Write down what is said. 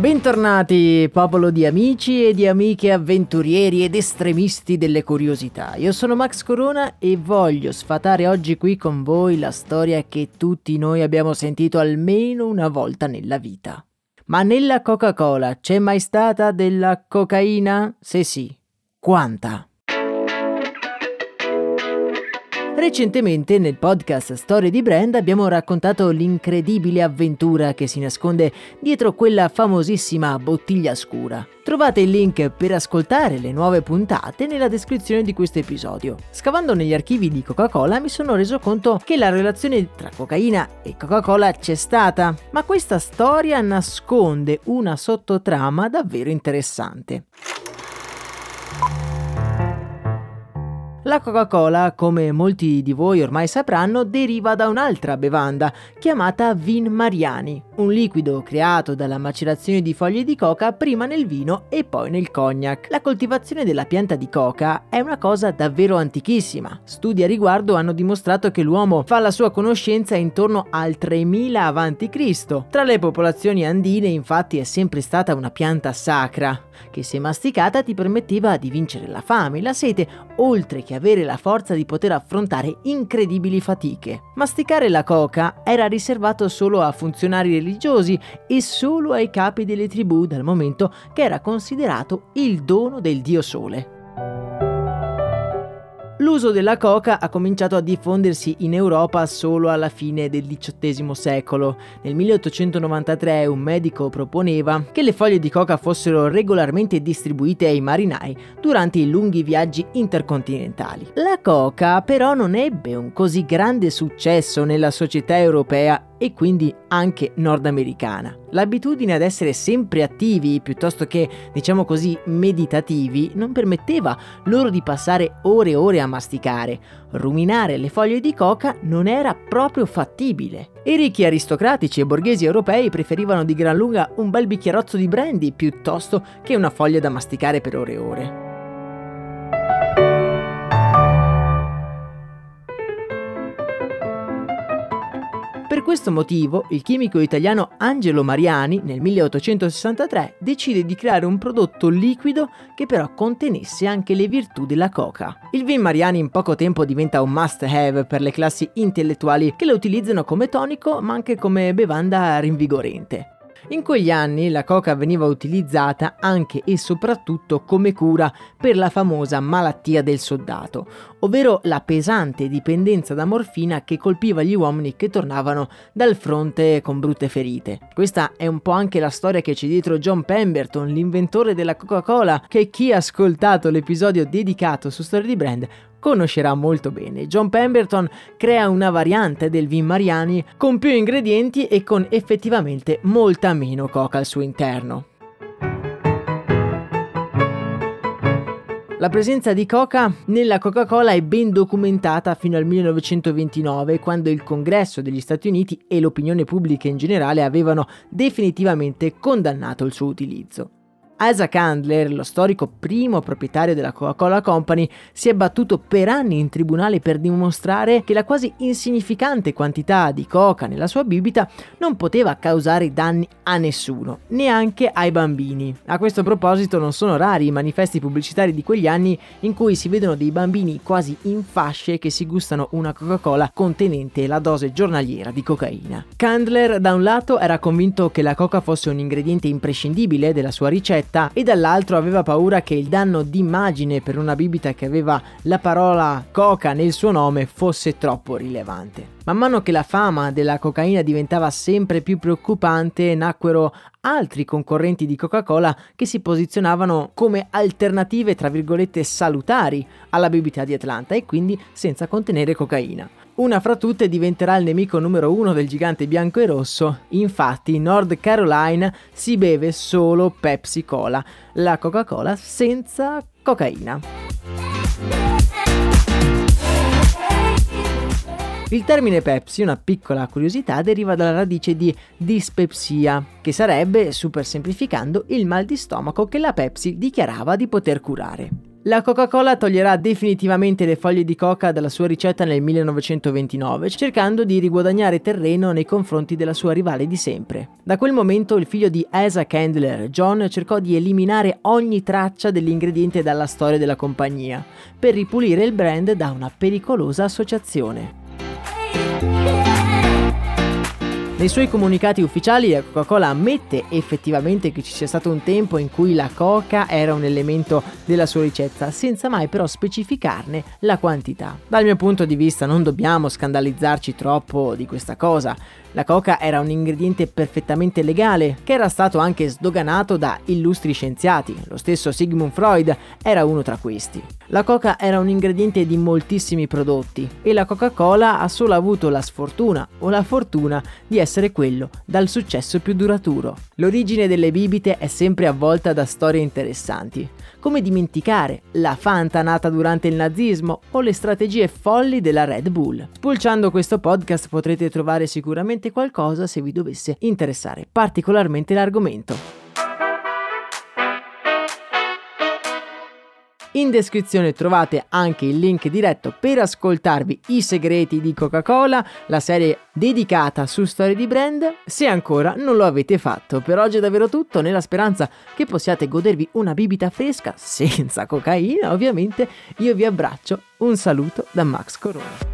Bentornati, popolo di amici e di amiche avventurieri ed estremisti delle curiosità. Io sono Max Corona e voglio sfatare oggi qui con voi la storia che tutti noi abbiamo sentito almeno una volta nella vita. Ma nella Coca-Cola c'è mai stata della cocaina? Se sì, quanta? Recentemente nel podcast Storie di Brand abbiamo raccontato l'incredibile avventura che si nasconde dietro quella famosissima bottiglia scura. Trovate il link per ascoltare le nuove puntate nella descrizione di questo episodio. Scavando negli archivi di Coca-Cola mi sono reso conto che la relazione tra cocaina e Coca-Cola c'è stata, ma questa storia nasconde una sottotrama davvero interessante. La Coca-Cola, come molti di voi ormai sapranno, deriva da un'altra bevanda chiamata Vin Mariani, un liquido creato dalla macerazione di foglie di coca prima nel vino e poi nel cognac. La coltivazione della pianta di coca è una cosa davvero antichissima. Studi a riguardo hanno dimostrato che l'uomo fa la sua conoscenza intorno al 3000 a.C. Tra le popolazioni andine infatti è sempre stata una pianta sacra, che se masticata ti permetteva di vincere la fame e la sete, oltre che avere la forza di poter affrontare incredibili fatiche. Masticare la coca era riservato solo a funzionari religiosi e solo ai capi delle tribù dal momento che era considerato il dono del dio sole. L'uso della coca ha cominciato a diffondersi in Europa solo alla fine del XVIII secolo. Nel 1893 un medico proponeva che le foglie di coca fossero regolarmente distribuite ai marinai durante i lunghi viaggi intercontinentali. La coca però non ebbe un così grande successo nella società europea e quindi anche nordamericana. L'abitudine ad essere sempre attivi piuttosto che, diciamo così, meditativi non permetteva loro di passare ore e ore a masticare. Ruminare le foglie di coca non era proprio fattibile. I ricchi aristocratici e borghesi europei preferivano di gran lunga un bel bicchierozzo di brandy piuttosto che una foglia da masticare per ore e ore. Per questo motivo, il chimico italiano Angelo Mariani, nel 1863, decide di creare un prodotto liquido che però contenesse anche le virtù della coca. Il vin Mariani in poco tempo diventa un must have per le classi intellettuali che lo utilizzano come tonico ma anche come bevanda rinvigorente. In quegli anni la coca veniva utilizzata anche e soprattutto come cura per la famosa malattia del soldato, ovvero la pesante dipendenza da morfina che colpiva gli uomini che tornavano dal fronte con brutte ferite. Questa è un po' anche la storia che c'è dietro John Pemberton, l'inventore della Coca-Cola, che chi ha ascoltato l'episodio dedicato su Storia di Brand conoscerà molto bene. John Pemberton crea una variante del vin Mariani con più ingredienti e con effettivamente molta meno coca al suo interno. La presenza di coca nella Coca-Cola è ben documentata fino al 1929, quando il Congresso degli Stati Uniti e l'opinione pubblica in generale avevano definitivamente condannato il suo utilizzo. Isaac Handler, lo storico primo proprietario della Coca-Cola Company, si è battuto per anni in tribunale per dimostrare che la quasi insignificante quantità di coca nella sua bibita non poteva causare danni a nessuno, neanche ai bambini. A questo proposito non sono rari i manifesti pubblicitari di quegli anni in cui si vedono dei bambini quasi in fasce che si gustano una Coca-Cola contenente la dose giornaliera di cocaina. Candler da un lato era convinto che la coca fosse un ingrediente imprescindibile della sua ricetta diretta e dall'altro aveva paura che il danno d'immagine per una bibita che aveva la parola coca nel suo nome fosse troppo rilevante. Man mano che la fama della cocaina diventava sempre più preoccupante, nacquero altri concorrenti di Coca-Cola che si posizionavano come alternative, tra virgolette, salutari alla bibita di Atlanta e quindi senza contenere cocaina. Una fra tutte diventerà il nemico numero uno del gigante bianco e rosso, infatti in North Carolina si beve solo Pepsi Cola, la Coca-Cola senza cocaina. Il termine Pepsi, una piccola curiosità, deriva dalla radice di dispepsia, che sarebbe, super semplificando, il mal di stomaco che la Pepsi dichiarava di poter curare. La Coca-Cola toglierà definitivamente le foglie di coca dalla sua ricetta nel 1929, cercando di riguadagnare terreno nei confronti della sua rivale di sempre. Da quel momento il figlio di Asa Candler, John, cercò di eliminare ogni traccia dell'ingrediente dalla storia della compagnia, per ripulire il brand da una pericolosa associazione. Nei suoi comunicati ufficiali la Coca-Cola ammette effettivamente che ci sia stato un tempo in cui la coca era un elemento della sua ricetta, senza mai però specificarne la quantità. Dal mio punto di vista non dobbiamo scandalizzarci troppo di questa cosa. La coca era un ingrediente perfettamente legale, che era stato anche sdoganato da illustri scienziati, lo stesso Sigmund Freud era uno tra questi. La coca era un ingrediente di moltissimi prodotti e la Coca-Cola ha solo avuto la sfortuna o la fortuna di essere quello dal successo più duraturo. L'origine delle bibite è sempre avvolta da storie interessanti. Come dimenticare la Fanta nata durante il nazismo o le strategie folli della Red Bull? Spulciando questo podcast potrete trovare sicuramente qualcosa se vi dovesse interessare particolarmente l'argomento. In descrizione trovate anche il link diretto per ascoltarvi i segreti di Coca-Cola, la serie dedicata su storie di brand, se ancora non lo avete fatto. Per oggi è davvero tutto, nella speranza che possiate godervi una bibita fresca, senza cocaina ovviamente, io vi abbraccio, un saluto da Max Corona.